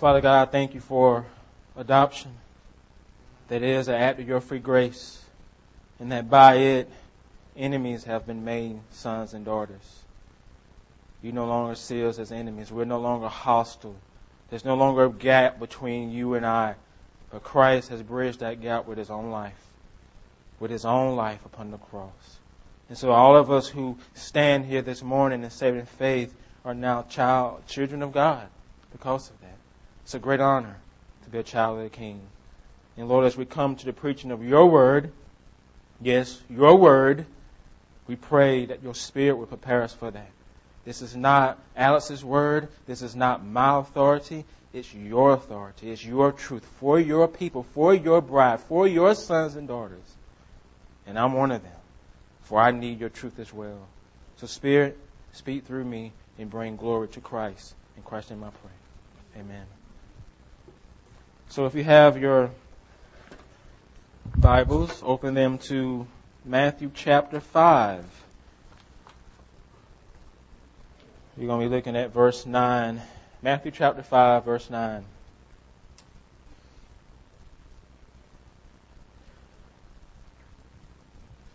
Father God, I thank you for adoption. That is an act of your free grace. And that by it, enemies have been made sons and daughters. You no longer see us as enemies. We're no longer hostile. There's no longer a gap between you and I. But Christ has bridged that gap with his own life. With his own life upon the cross. And so all of us who stand here this morning in saving faith are now child, children of God because of that. It's a great honor to be a child of the King. And Lord, as we come to the preaching of your word, yes, your word, we pray that your spirit will prepare us for that. This is not Alex's word. This is not my authority. It's your authority. It's your truth for your people, for your bride, for your sons and daughters. And I'm one of them. For I need your truth as well. So, Spirit, speak through me and bring glory to Christ. In Christ's name I pray. Amen. So, if you have your Bibles, open them to Matthew chapter 5. You're going to be looking at verse 9. Matthew chapter 5, verse 9.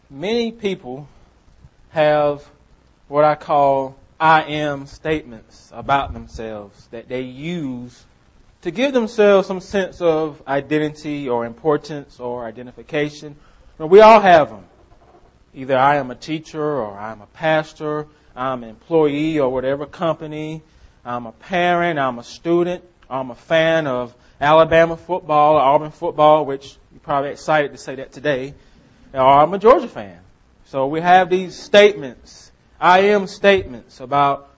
Many people have what I call I am statements about themselves that they use to give themselves some sense of identity or importance or identification. we all have them. Either I am a teacher or I'm a pastor, I'm an employee or whatever company, I'm a parent, I'm a student, I'm a fan of Alabama football or Auburn football, which you're probably excited to say that today, or I'm a Georgia fan. So we have these statements, I am statements about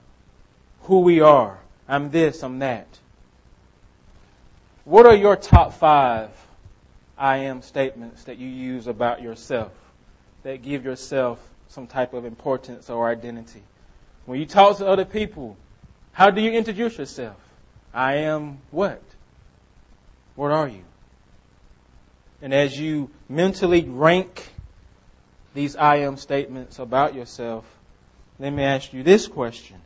who we are. I'm this, I'm that. What are your top five I am statements that you use about yourself that give yourself some type of importance or identity? When you talk to other people, how do you introduce yourself? I am what? What are you? And as you mentally rank these I am statements about yourself, let me ask you this question.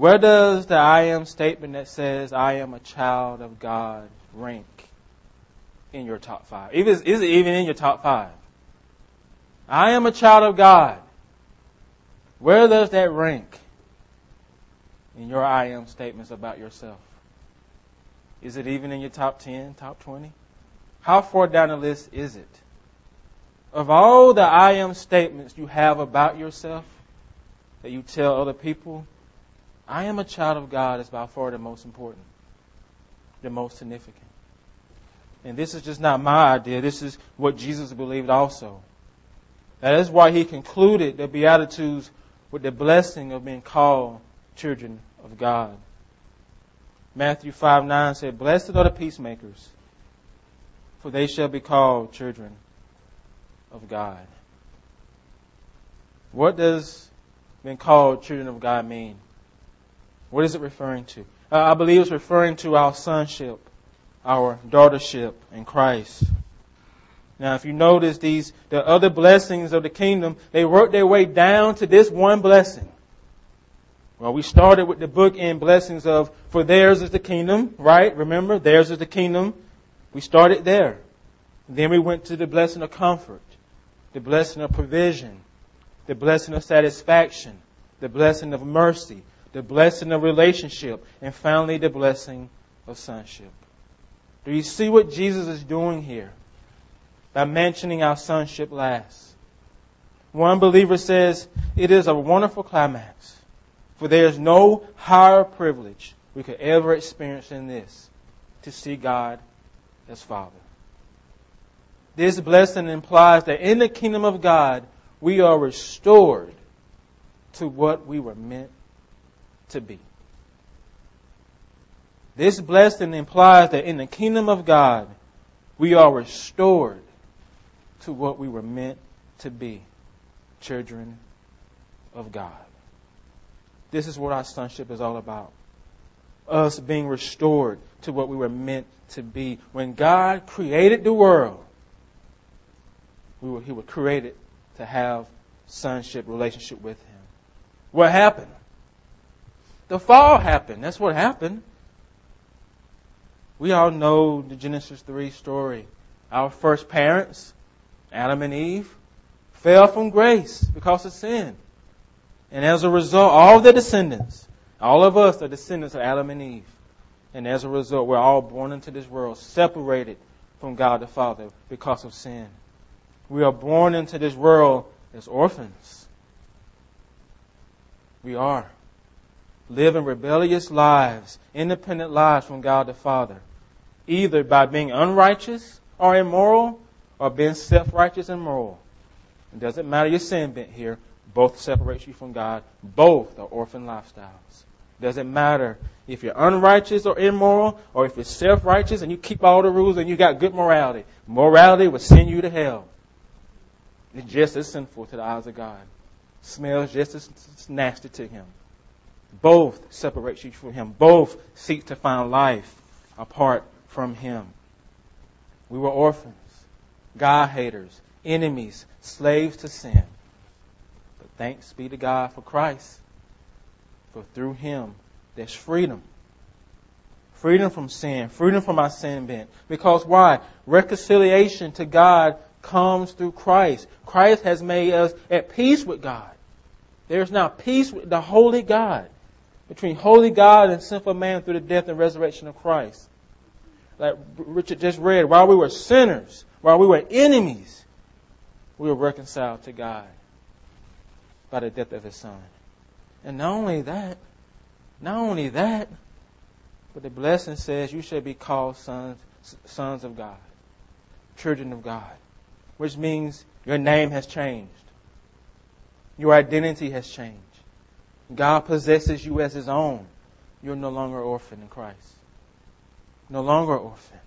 Where does the I am statement that says I am a child of God rank in your top five? Is, is it even in your top five? I am a child of God. Where does that rank in your I am statements about yourself? Is it even in your top 10, top 20? How far down the list is it? Of all the I am statements you have about yourself that you tell other people, I am a child of God is by far the most important, the most significant. And this is just not my idea. This is what Jesus believed also. That is why he concluded the Beatitudes with the blessing of being called children of God. Matthew 5 9 said, Blessed are the peacemakers, for they shall be called children of God. What does being called children of God mean? What is it referring to? Uh, I believe it's referring to our sonship, our daughtership in Christ. Now, if you notice these, the other blessings of the kingdom, they work their way down to this one blessing. Well, we started with the book in blessings of, for theirs is the kingdom, right? Remember, theirs is the kingdom. We started there. Then we went to the blessing of comfort, the blessing of provision, the blessing of satisfaction, the blessing of mercy, the blessing of relationship, and finally the blessing of sonship. Do you see what Jesus is doing here by mentioning our sonship last? One believer says, It is a wonderful climax, for there is no higher privilege we could ever experience than this to see God as Father. This blessing implies that in the kingdom of God, we are restored to what we were meant to be. This blessing implies that in the kingdom of God, we are restored to what we were meant to be children of God. This is what our sonship is all about. Us being restored to what we were meant to be. When God created the world, we were, He was created to have sonship relationship with Him. What happened? The fall happened. That's what happened. We all know the Genesis 3 story. Our first parents, Adam and Eve, fell from grace because of sin. And as a result, all the descendants, all of us are descendants of Adam and Eve. And as a result, we're all born into this world separated from God the Father because of sin. We are born into this world as orphans. We are. Living rebellious lives, independent lives from God the Father, either by being unrighteous or immoral, or being self-righteous and moral. It doesn't matter your sin bent here. Both separate you from God. Both are orphan lifestyles. It Doesn't matter if you're unrighteous or immoral, or if you're self-righteous and you keep all the rules and you got good morality. Morality will send you to hell. It's just as sinful to the eyes of God. Smells just as nasty to Him. Both separate you from Him. Both seek to find life apart from Him. We were orphans, God haters, enemies, slaves to sin. But thanks be to God for Christ. For through Him, there's freedom. Freedom from sin, freedom from our sin bent. Because why? Reconciliation to God comes through Christ. Christ has made us at peace with God. There's now peace with the holy God, between holy God and sinful man through the death and resurrection of Christ. Like Richard just read, while we were sinners, while we were enemies, we were reconciled to God by the death of His Son. And not only that, not only that, but the blessing says you shall be called sons, sons of God, children of God which means your name has changed. Your identity has changed. God possesses you as His own. You're no longer orphan in Christ. No longer orphan.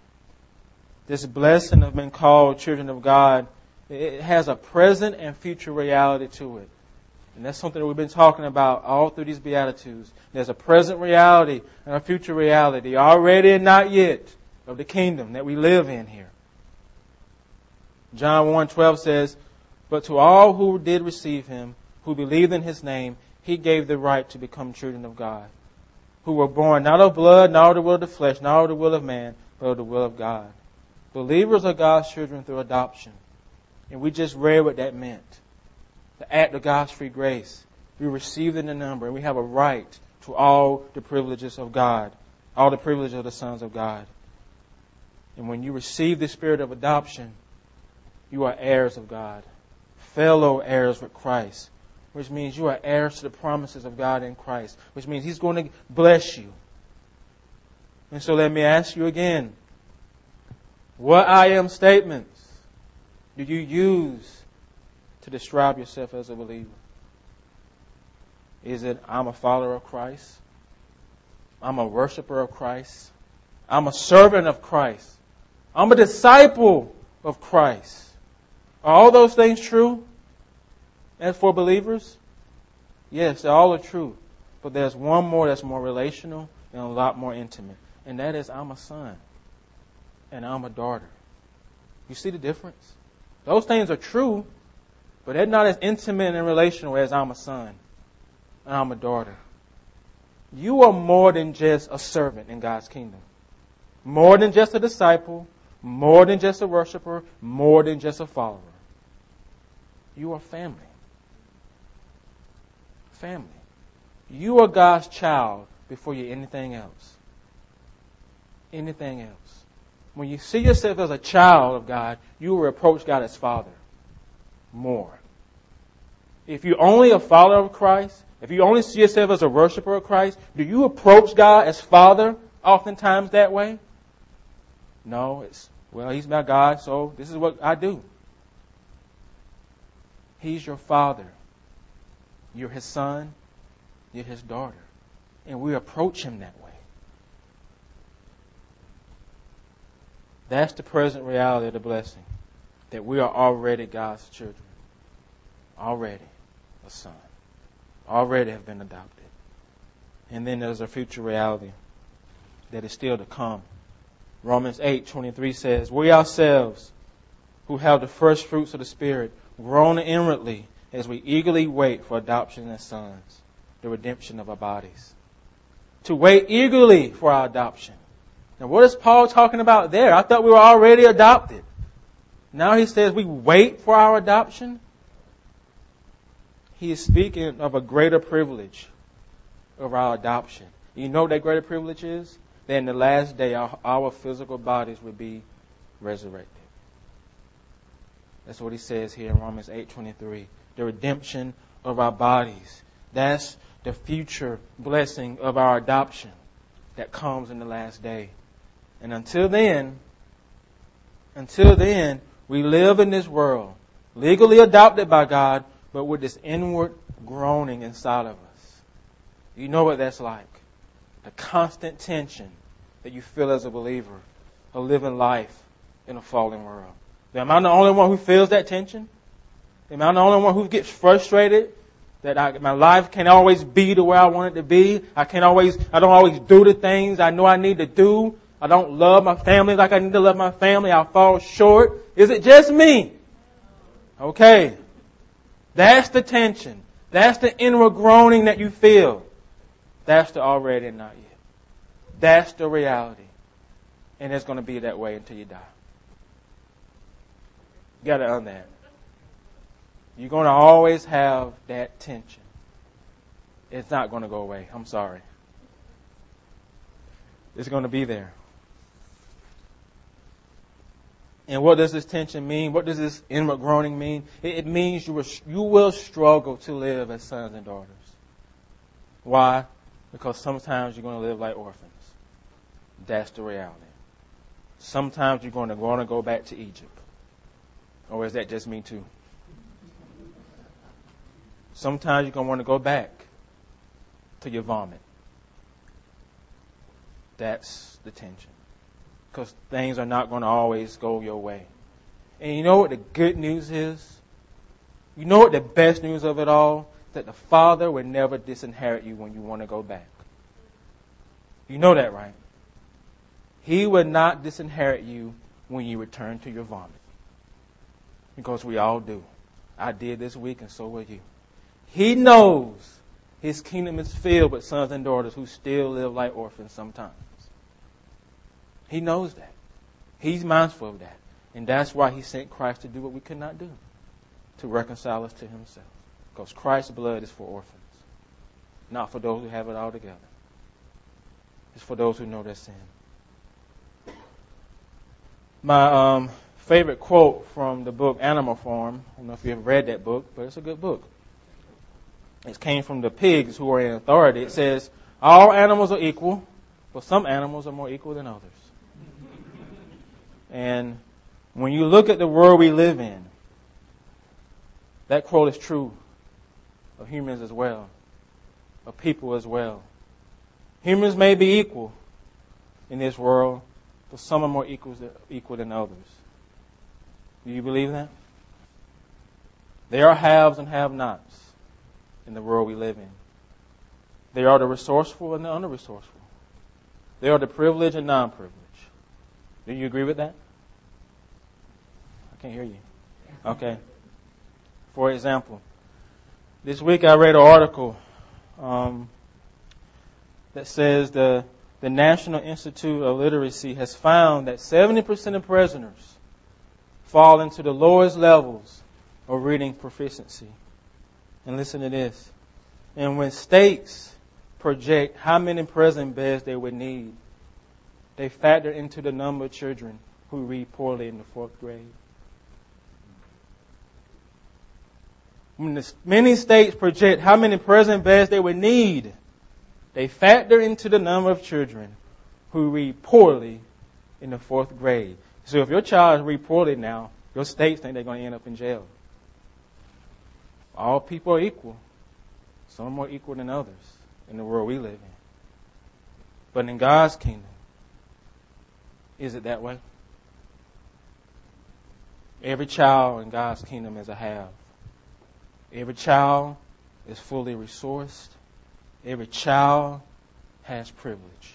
This blessing of being called children of God, it has a present and future reality to it. And that's something that we've been talking about all through these Beatitudes. There's a present reality and a future reality, already and not yet, of the kingdom that we live in here. John 1:12 says, "But to all who did receive him, who believed in his name, he gave the right to become children of God, who were born not of blood, nor of the will of the flesh, nor of the will of man, but of the will of God." Believers are God's children through adoption. And we just read what that meant. The act of God's free grace. We received in the number, and we have a right to all the privileges of God, all the privileges of the sons of God. And when you receive the spirit of adoption, you are heirs of God, fellow heirs with Christ, which means you are heirs to the promises of God in Christ, which means He's going to bless you. And so let me ask you again what I am statements do you use to describe yourself as a believer? Is it, I'm a follower of Christ? I'm a worshiper of Christ? I'm a servant of Christ? I'm a disciple of Christ? Are all those things true? As for believers? Yes, they all are true. But there's one more that's more relational and a lot more intimate. And that is, I'm a son. And I'm a daughter. You see the difference? Those things are true, but they're not as intimate and relational as I'm a son and I'm a daughter. You are more than just a servant in God's kingdom. More than just a disciple, more than just a worshiper, more than just a follower. You are family. Family. You are God's child before you're anything else. Anything else. When you see yourself as a child of God, you will approach God as Father more. If you're only a follower of Christ, if you only see yourself as a worshiper of Christ, do you approach God as Father oftentimes that way? No, it's, well, He's my God, so this is what I do. He's your father. You're his son. You're his daughter. And we approach him that way. That's the present reality of the blessing. That we are already God's children. Already a son. Already have been adopted. And then there's a future reality that is still to come. Romans 8:23 says, "We ourselves who have the first fruits of the spirit groan inwardly as we eagerly wait for adoption as sons, the redemption of our bodies. To wait eagerly for our adoption. Now, what is Paul talking about there? I thought we were already adopted. Now he says we wait for our adoption. He is speaking of a greater privilege of our adoption. You know what that greater privilege is? That in the last day our, our physical bodies will be resurrected. That's what he says here in Romans 8:23. The redemption of our bodies. That's the future blessing of our adoption that comes in the last day. And until then, until then, we live in this world, legally adopted by God, but with this inward groaning inside of us. You know what that's like. The constant tension that you feel as a believer of living life in a fallen world. Am I the only one who feels that tension? Am I the only one who gets frustrated that I, my life can't always be the way I want it to be? I can't always, I don't always do the things I know I need to do. I don't love my family like I need to love my family. I fall short. Is it just me? Okay. That's the tension. That's the inward groaning that you feel. That's the already and not yet. That's the reality. And it's going to be that way until you die. You got to own that. You're going to always have that tension. It's not going to go away. I'm sorry. It's going to be there. And what does this tension mean? What does this inward groaning mean? It, means you will, you will struggle to live as sons and daughters. Why? Because sometimes you're going to live like orphans. That's the reality. Sometimes you're going to want to go back to Egypt. Or is that just me too? Sometimes you're going to want to go back to your vomit. That's the tension. Because things are not going to always go your way. And you know what the good news is? You know what the best news of it all? That the Father will never disinherit you when you want to go back. You know that, right? He will not disinherit you when you return to your vomit. Because we all do. I did this week, and so will you. He knows his kingdom is filled with sons and daughters who still live like orphans sometimes. He knows that. He's mindful of that. And that's why he sent Christ to do what we could not do to reconcile us to himself. Because Christ's blood is for orphans, not for those who have it all together. It's for those who know their sin. My um, favorite quote from the book Animal Farm. I don't know if you've read that book, but it's a good book. It came from the pigs who are in authority. It says, All animals are equal, but some animals are more equal than others. And when you look at the world we live in, that quote is true of humans as well, of people as well. Humans may be equal in this world, but some are more equal, equal than others. Do you believe that? There are haves and have nots in the world we live in. They are the resourceful and the under resourceful. They are the privileged and non privileged. Do you agree with that? I can't hear you. Okay. For example, this week I read an article um, that says the, the National Institute of Literacy has found that 70% of prisoners fall into the lowest levels of reading proficiency. And listen to this. And when states project how many prison beds they would need, they factor into the number of children who read poorly in the fourth grade. When the, many states project how many prison beds they would need, they factor into the number of children who read poorly in the fourth grade. So if your child is reported now, your states think they're going to end up in jail. All people are equal. Some are more equal than others in the world we live in. But in God's kingdom, is it that way? Every child in God's kingdom is a have. Every child is fully resourced. Every child has privilege.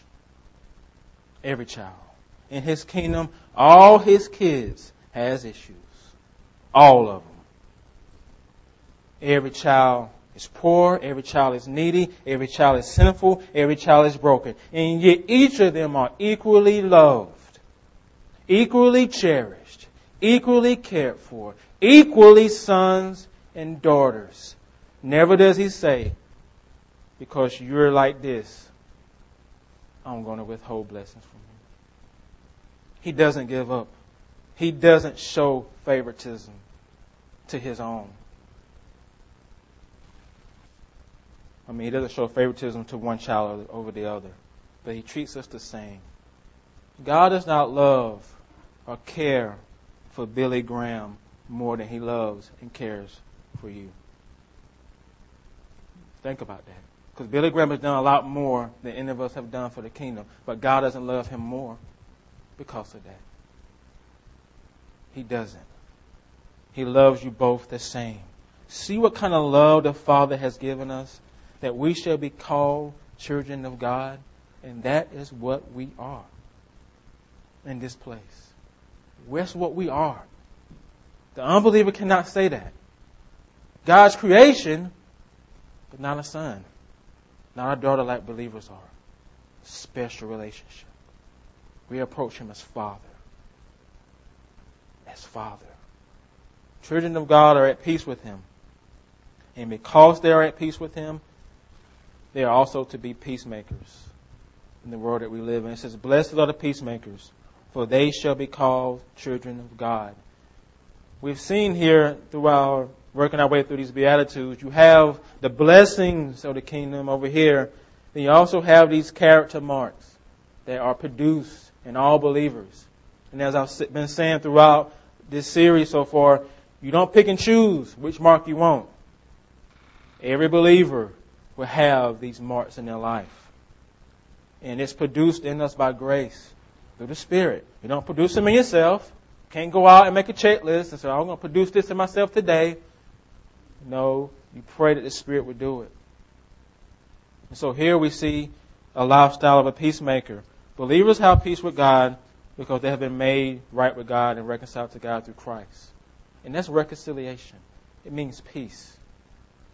Every child in his kingdom, all his kids has issues. All of them. Every child is poor, every child is needy, every child is sinful, every child is broken. And yet each of them are equally loved, equally cherished, equally cared for, equally sons and daughters. Never does he say, because you're like this, I'm going to withhold blessings from you. He doesn't give up. He doesn't show favoritism to his own. I mean, he doesn't show favoritism to one child over the other, but he treats us the same. God does not love or care for Billy Graham more than he loves and cares for you. Think about that. Because Billy Graham has done a lot more than any of us have done for the kingdom, but God doesn't love him more because of that. He doesn't. He loves you both the same. See what kind of love the Father has given us? That we shall be called children of God, and that is what we are in this place. That's what we are. The unbeliever cannot say that. God's creation, but not a son, not a daughter like believers are. Special relationship. We approach him as Father. As Father. Children of God are at peace with him. And because they are at peace with him, they are also to be peacemakers in the world that we live in. It says, Blessed are the peacemakers, for they shall be called children of God. We've seen here through our working our way through these Beatitudes, you have the blessings of the kingdom over here. Then you also have these character marks that are produced in all believers. And as I've been saying throughout this series so far, you don't pick and choose which mark you want. Every believer will have these marks in their life. And it's produced in us by grace through the Spirit. You don't produce them in yourself. Can't go out and make a checklist and say, I'm going to produce this in myself today. No, you pray that the Spirit would do it. And so here we see a lifestyle of a peacemaker. Believers have peace with God because they have been made right with God and reconciled to God through Christ. And that's reconciliation. It means peace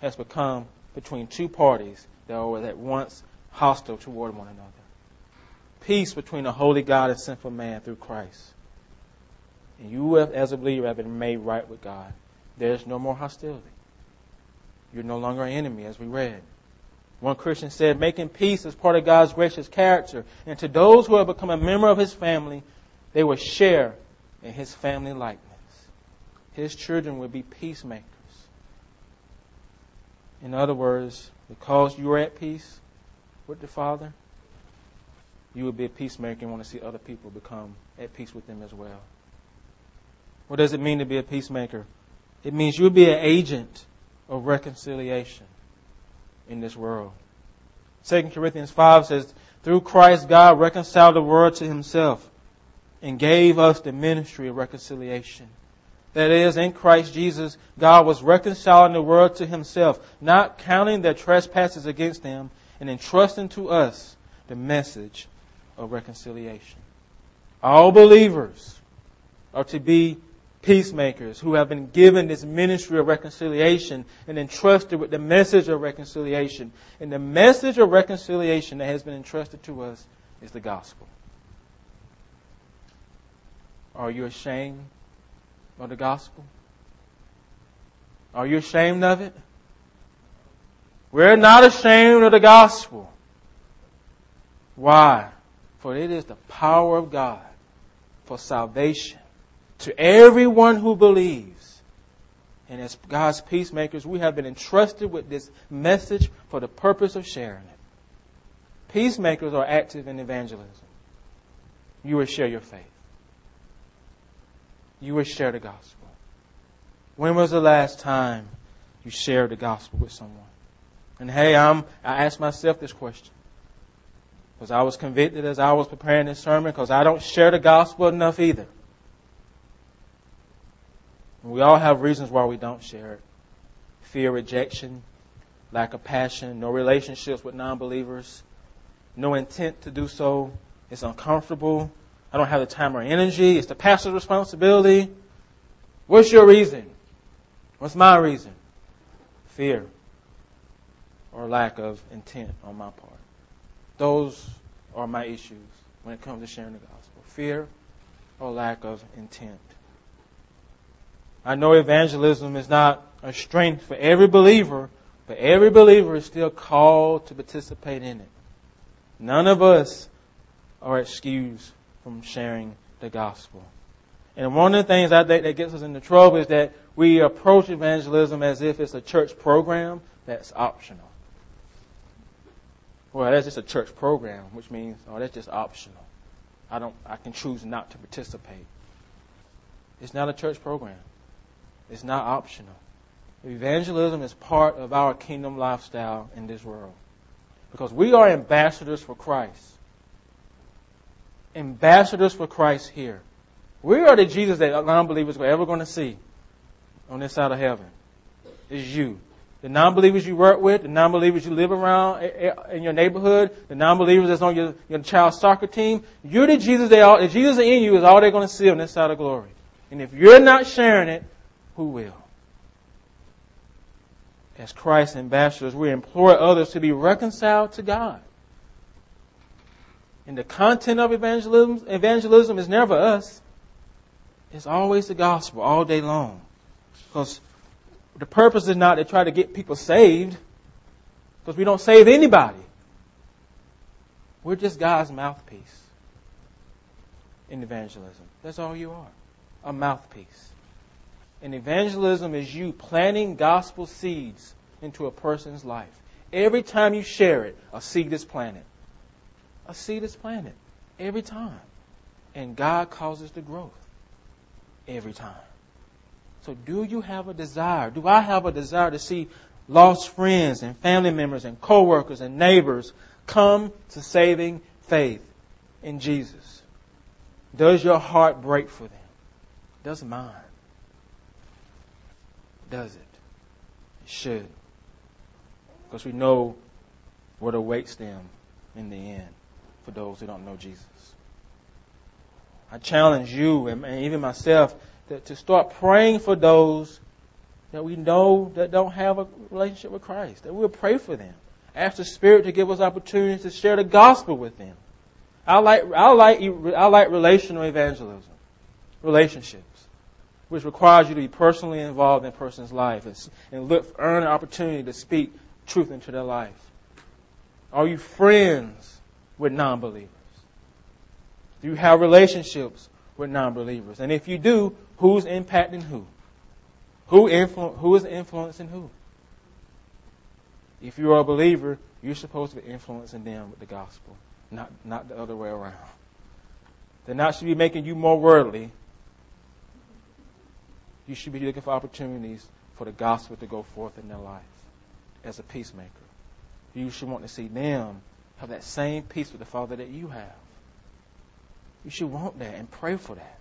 has become between two parties that were at once hostile toward one another. Peace between a holy God and sinful man through Christ. And you, as a believer, have been made right with God. There's no more hostility. You're no longer an enemy, as we read. One Christian said, making peace is part of God's gracious character. And to those who have become a member of his family, they will share in his family likeness. His children will be peacemakers. In other words, because you are at peace with the Father, you will be a peacemaker and want to see other people become at peace with them as well. What does it mean to be a peacemaker? It means you'll be an agent of reconciliation in this world. 2 Corinthians 5 says, Through Christ, God reconciled the world to himself and gave us the ministry of reconciliation. That is, in Christ Jesus, God was reconciling the world to himself, not counting their trespasses against them, and entrusting to us the message of reconciliation. All believers are to be peacemakers who have been given this ministry of reconciliation and entrusted with the message of reconciliation. And the message of reconciliation that has been entrusted to us is the gospel. Are you ashamed of the gospel? Are you ashamed of it? We're not ashamed of the gospel. Why? For it is the power of God for salvation to everyone who believes. And as God's peacemakers, we have been entrusted with this message for the purpose of sharing it. Peacemakers are active in evangelism. You will share your faith you share the gospel? When was the last time you shared the gospel with someone? And hey, I'm, I asked myself this question. Because I was convicted as I was preparing this sermon because I don't share the gospel enough either. We all have reasons why we don't share it. Fear, rejection, lack of passion, no relationships with non-believers, no intent to do so. It's uncomfortable. I don't have the time or energy. It's the pastor's responsibility. What's your reason? What's my reason? Fear. or lack of intent on my part. Those are my issues when it comes to sharing the gospel fear or lack of intent. I know evangelism is not a strength for every believer, but every believer is still called to participate in it. None of us are excused from sharing the gospel. And one of the things I think that gets us into trouble is that we approach evangelism as if it's a church program that's optional. Well, that's just a church program, which means, oh, that's just optional. I don't, I can choose not to participate. It's not a church program. It's not optional. Evangelism is part of our kingdom lifestyle in this world. Because we are ambassadors for Christ. Ambassadors for Christ here. We are the Jesus that non-believers are ever going to see on this side of heaven. It's you. The non-believers you work with, the non-believers you live around eh, eh, in your neighborhood, the non-believers that's on your, your child's soccer team, you're the Jesus they are, the Jesus in you is all they're going to see on this side of glory. And if you're not sharing it, who will? As Christ's ambassadors, we implore others to be reconciled to God. And the content of evangelism, evangelism is never us. It's always the gospel all day long. Because the purpose is not to try to get people saved, because we don't save anybody. We're just God's mouthpiece in evangelism. That's all you are. A mouthpiece. And evangelism is you planting gospel seeds into a person's life. Every time you share it, a seed is planted. A seed is planted. Every time. And God causes the growth every time. So do you have a desire? Do I have a desire to see lost friends and family members and coworkers and neighbors come to saving faith in Jesus? Does your heart break for them? Does mine? Does it? It should. Because we know what awaits them in the end for those who don't know Jesus. I challenge you and, even myself to, start praying for those that we know that don't have a relationship with Christ. That we'll pray for them. Ask the Spirit to give us opportunities to share the gospel with them. I like I like I like relational evangelism, relationships, which requires you to be personally involved in a person's life and, and look earn an opportunity to speak truth into their life. Are you friends with non-believers? Do you have relationships with non-believers? And if you do, who's impacting who? Who, influ- who is influencing who? If you're a believer, you're supposed to be influencing them with the gospel, not, not the other way around. They're not should be making you more worldly. You should be looking for opportunities for the gospel to go forth in their life as a peacemaker. You should want to see them have that same peace with the Father that you have. You should want that and pray for that.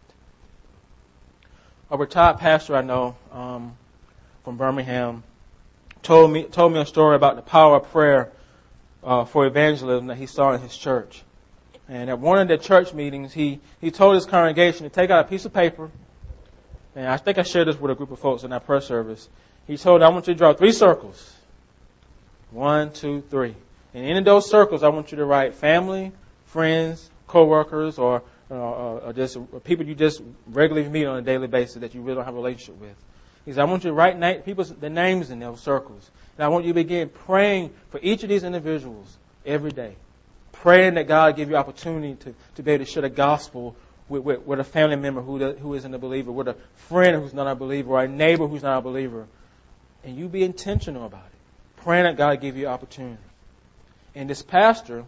A retired pastor I know um, from Birmingham told me told me a story about the power of prayer uh, for evangelism that he saw in his church. And at one of the church meetings, he he told his congregation to take out a piece of paper. And I think I shared this with a group of folks in that prayer service. He told, "I want you to draw three circles. One, two, three. And in those circles, I want you to write family, friends, coworkers, or uh, or just people you just regularly meet on a daily basis that you really don't have a relationship with. He said, I want you to write na- people's the names in those circles. And I want you to begin praying for each of these individuals every day. Praying that God give you opportunity to, to be able to share the gospel with, with, with a family member who, who isn't a believer, with a friend who's not a believer, or a neighbor who's not a believer. And you be intentional about it. Praying that God give you opportunity. And this pastor,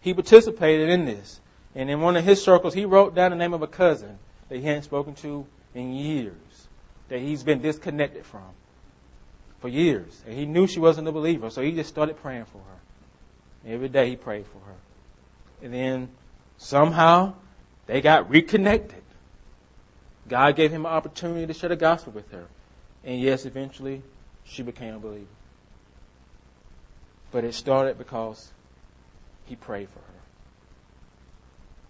he participated in this. And in one of his circles, he wrote down the name of a cousin that he hadn't spoken to in years, that he's been disconnected from for years. And he knew she wasn't a believer, so he just started praying for her. Every day he prayed for her. And then somehow they got reconnected. God gave him an opportunity to share the gospel with her. And yes, eventually she became a believer. But it started because he prayed for her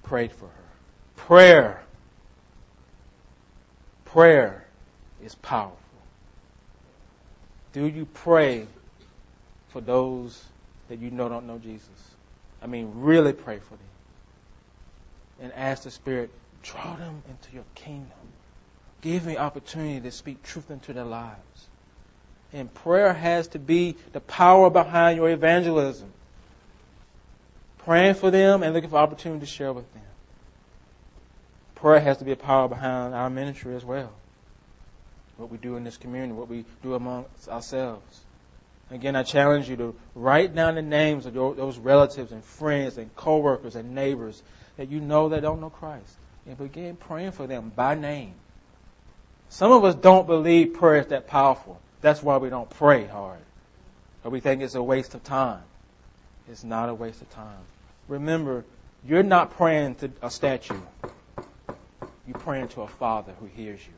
prayed for her. Prayer. Prayer is powerful. Do you pray for those that you know don't know Jesus. I mean, really pray for them. And ask the Spirit, draw them into your kingdom. Give me opportunity to speak truth into their lives. And prayer has to be the power behind your evangelism. Praying for them and looking for opportunity to share with them. Prayer has to be a power behind our ministry as well. What we do in this community, what we do amongst ourselves. Again, I challenge you to write down the names of your, those relatives and friends and coworkers and neighbors that you know that don't know Christ. And begin praying for them by name. Some of us don't believe prayer is that powerful. That's why we don't pray hard. Or we think it's a waste of time. It's not a waste of time. Remember, you're not praying to a statue. You're praying to a Father who hears you.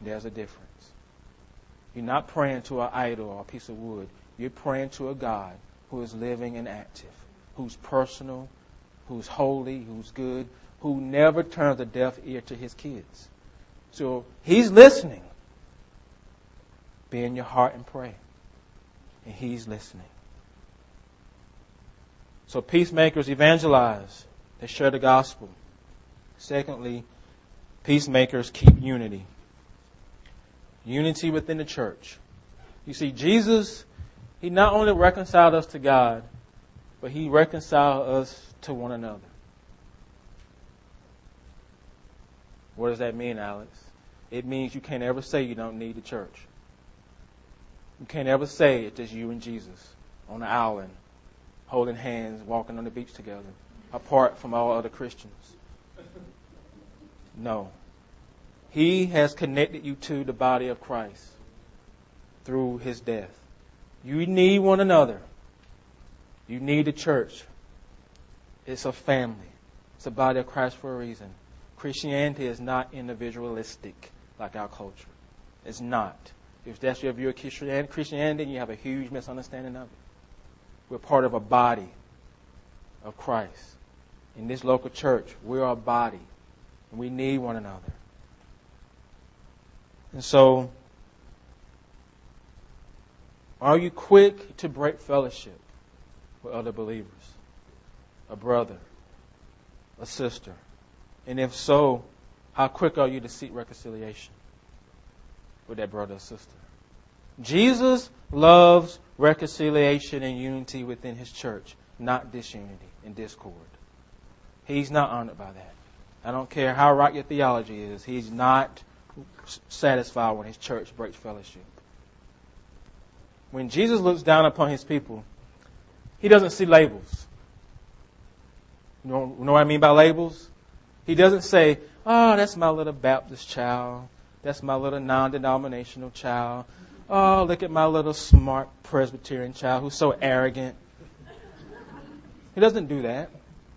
There's a difference. You're not praying to an idol or a piece of wood. You're praying to a God who is living and active, who's personal, who's holy, who's good, who never turns a deaf ear to his kids. So he's listening. Be in your heart and pray. And he's listening. So peacemakers evangelize. They share the gospel. Secondly, peacemakers keep unity unity within the church. You see, Jesus, He not only reconciled us to God, but He reconciled us to one another. What does that mean, Alex? It means you can't ever say you don't need the church. You can't ever say it's just you and Jesus on an island, holding hands, walking on the beach together, apart from all other Christians. No. He has connected you to the body of Christ through his death. You need one another. You need the church. It's a family. It's a body of Christ for a reason. Christianity is not individualistic like our culture. It's not. If that's your view of Christianity, you have a huge misunderstanding of it. We're part of a body of Christ. In this local church, we're a body. And we need one another. And so, are you quick to break fellowship with other believers? A brother, a sister? And if so, how quick are you to seek reconciliation with that brother or sister? Jesus loves reconciliation and unity within his church, not disunity and discord. He's not honored by that. I don't care how right your theology is, he's not satisfied when his church breaks fellowship. When Jesus looks down upon his people, he doesn't see labels. You know, you know what I mean by labels? He doesn't say, oh, that's my little Baptist child. That's my little non denominational child. Oh, look at my little smart Presbyterian child who's so arrogant. He doesn't do that.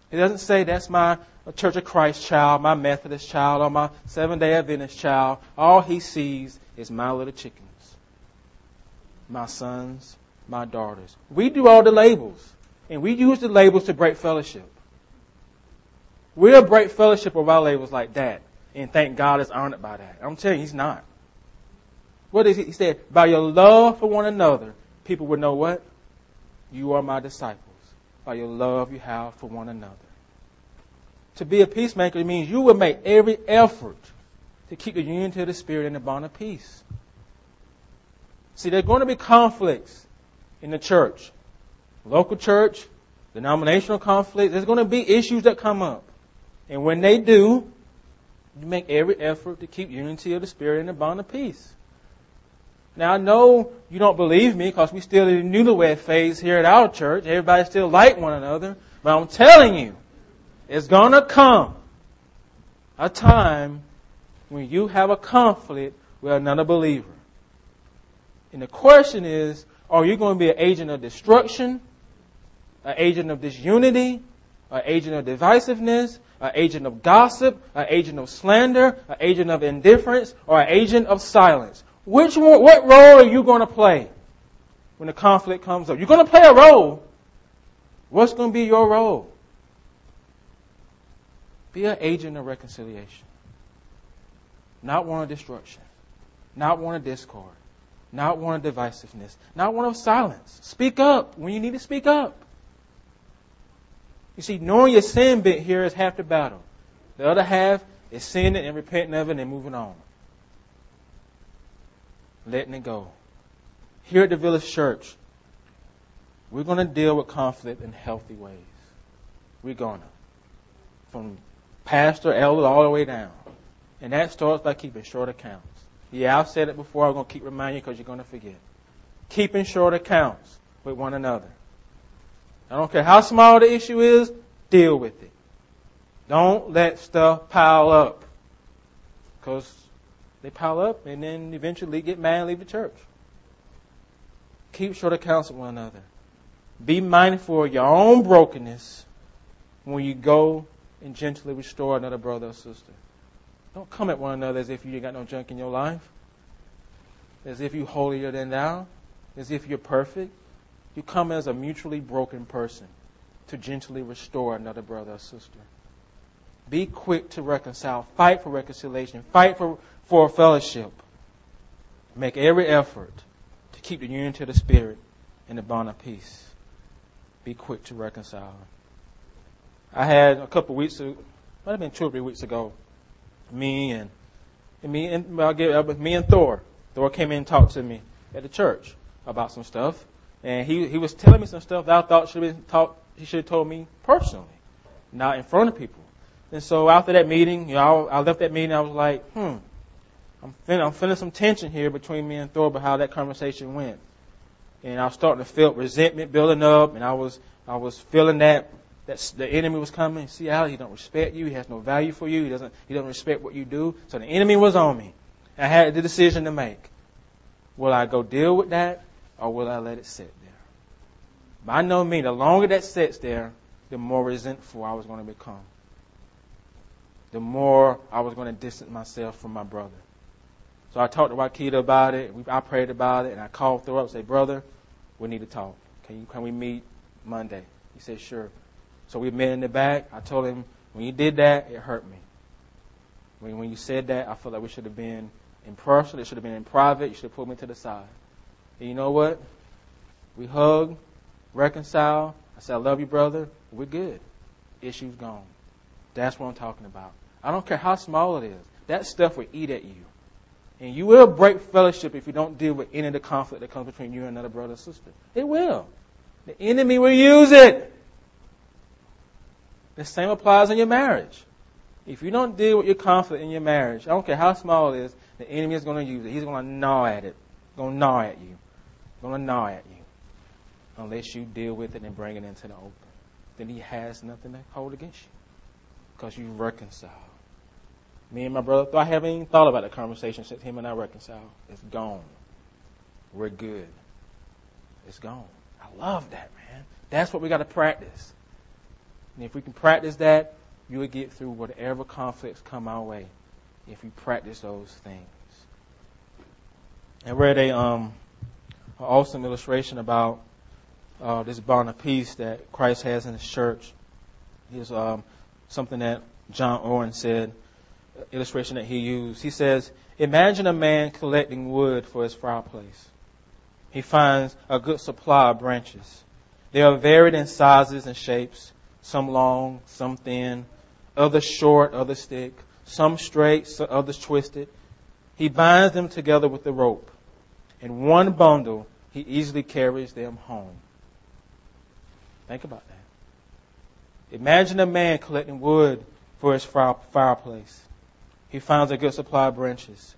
He doesn't say, that's my Church of Christ child, my Methodist child, or my Seventh day Adventist child. All he sees is my little chickens, my sons, my daughters. We do all the labels, and we use the labels to break fellowship. We'll break fellowship with our labels like that, and thank God is honored by that. I'm telling you, he's not. What is he? He said, by your love for one another, people will know what? You are my disciples. By your love you have for one another to be a peacemaker means you will make every effort to keep the unity of the Spirit and the bond of peace. See, there are going to be conflicts in the church. Local church, denominational conflict, there's going to be issues that come up. And when they do, you make every effort to keep unity of the Spirit and the bond of peace. Now I know you don't believe me because we're still in the newlywed phase here at our church. Everybody still like one another. But I'm telling you, it's to come a time when you have a conflict with another believer. And the question is, are you going to be an agent of destruction, an agent of disunity, an agent of divisiveness, an agent of gossip, an agent of slander, an agent of indifference, or an agent of silence? Which one, what role are you going to play when the conflict comes up? You're going to play a role. What's going to be your role? Be an agent of reconciliation. Not one of destruction. Not one of discord. not one of divisiveness, not one of silence. Speak up when you need to speak up. You see, knowing your sin bit here is half the battle. The other half is sinning and repenting of it and moving on. Letting it go. Here at the Village Church, we're going to deal with conflict in healthy ways. We're going to. From pastor, elder, all the way down. And that starts by keeping short accounts. Yeah, I've said it before. I'm going to keep reminding you because you're going to forget. Keeping short accounts with one another. I don't care how small the issue is, deal with it. Don't let stuff pile up. Because they pile up and then eventually get mad and leave the church. Keep short accounts with one another. Be mindful of your own brokenness when you go and gently restore another brother or sister. Don't come at one another as if you got no junk in your life, as if you're holier than thou, as if you're perfect. You come as a mutually broken person to gently restore another brother or sister. Be quick to reconcile. Fight for reconciliation. Fight for, for fellowship. Make every effort to keep the unity of the Spirit and the bond of peace. Be quick to reconcile. I had a couple weeks ago, might have been two or three weeks ago, me and, and me and get, uh, me and Thor. Thor came in and talked to me at the church about some stuff, and he he was telling me some stuff that I thought should have been taught. He should have told me personally, not in front of people. And so after that meeting, you know, I, I left that meeting. I was like, hmm, I'm feeling, I'm feeling some tension here between me and Thor about how that conversation went. And I was starting to feel resentment building up, and I was I was feeling that that the enemy was coming. See how he don't respect you. He has no value for you. He doesn't he doesn't respect what you do. So the enemy was on me. I had the decision to make. Will I go deal with that, or will I let it sit there? By no means, the longer that sits there, the more resentful I was going to become. The more I was going to distance myself from my brother. So I talked to Wakita about it. I prayed about it, and I called Thor up and said, "Brother, we need to talk. Can you can we meet Monday?" He said, "Sure." So we met in the back. I told him, when you did that, it hurt me. When, when you said that, I felt like we should have been in person. It should have been in private. You should have pulled me to the side. And you know what? We hugged, reconciled. I said, I love you, brother. We're good. Issue's gone. That's what I'm talking about. I don't care how small it is. That stuff will eat at you. And you will break fellowship if you don't deal with any of the conflict that comes between you and another brother or sister. It will. The enemy will use it. The same applies in your marriage. If you don't deal with your conflict in your marriage, I don't care how small it is, the enemy is going to use it. He's going to gnaw at it. Going to gnaw at you. Going to gnaw at you. Unless you deal with it and bring it into the open. Then he has nothing to hold against you. Because you reconcile. Me and my brother, I haven't even thought about the conversation since him and I reconciled. It's gone. We're good. It's gone. I love that, man. That's what we got to practice. And if we can practice that, you will get through whatever conflicts come our way if you practice those things. I read a um, an awesome illustration about uh, this bond of peace that Christ has in His church. Here's um, something that John Owen said, illustration that he used. He says, Imagine a man collecting wood for his fireplace. He finds a good supply of branches. They are varied in sizes and shapes some long, some thin, others short, others thick, some straight, others twisted. He binds them together with a rope. In one bundle, he easily carries them home. Think about that. Imagine a man collecting wood for his fireplace. He finds a good supply of branches.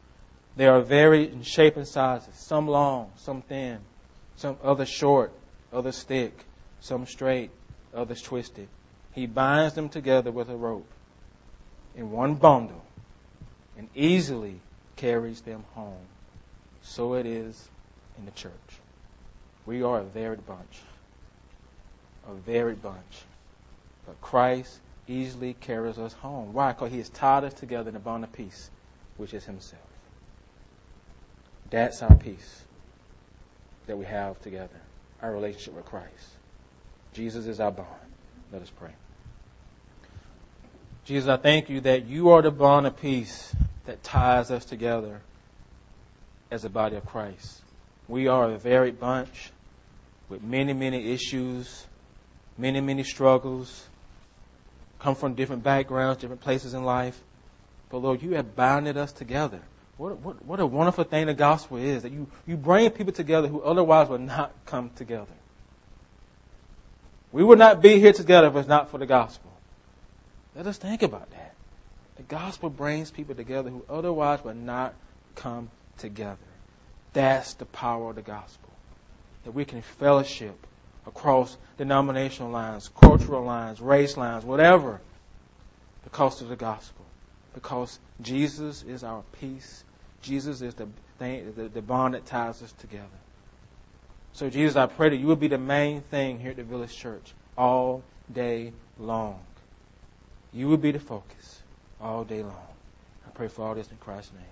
They are varied in shape and sizes, some long, some thin, some others short, others thick, some straight, others twisted. He binds them together with a rope in one bundle and easily carries them home. So it is in the church. We are a varied bunch. A varied bunch. But Christ easily carries us home. Why? Because he has tied us together in a bond of peace, which is himself. That's our peace that we have together, our relationship with Christ. Jesus is our bond. Let us pray. Jesus, I thank you that you are the bond of peace that ties us together as a body of Christ. We are a varied bunch with many, many issues, many, many struggles, come from different backgrounds, different places in life. But Lord, you have bounded us together. What, what, what a wonderful thing the gospel is that you, you bring people together who otherwise would not come together. We would not be here together if it's not for the gospel. Let us think about that. The gospel brings people together who otherwise would not come together. That's the power of the gospel. That we can fellowship across denominational lines, cultural lines, race lines, whatever, because of the gospel. Because Jesus is our peace. Jesus is the, thing, the, the bond that ties us together. So, Jesus, I pray that you will be the main thing here at the Village Church all day long. You will be the focus all day long. I pray for all this in Christ's name.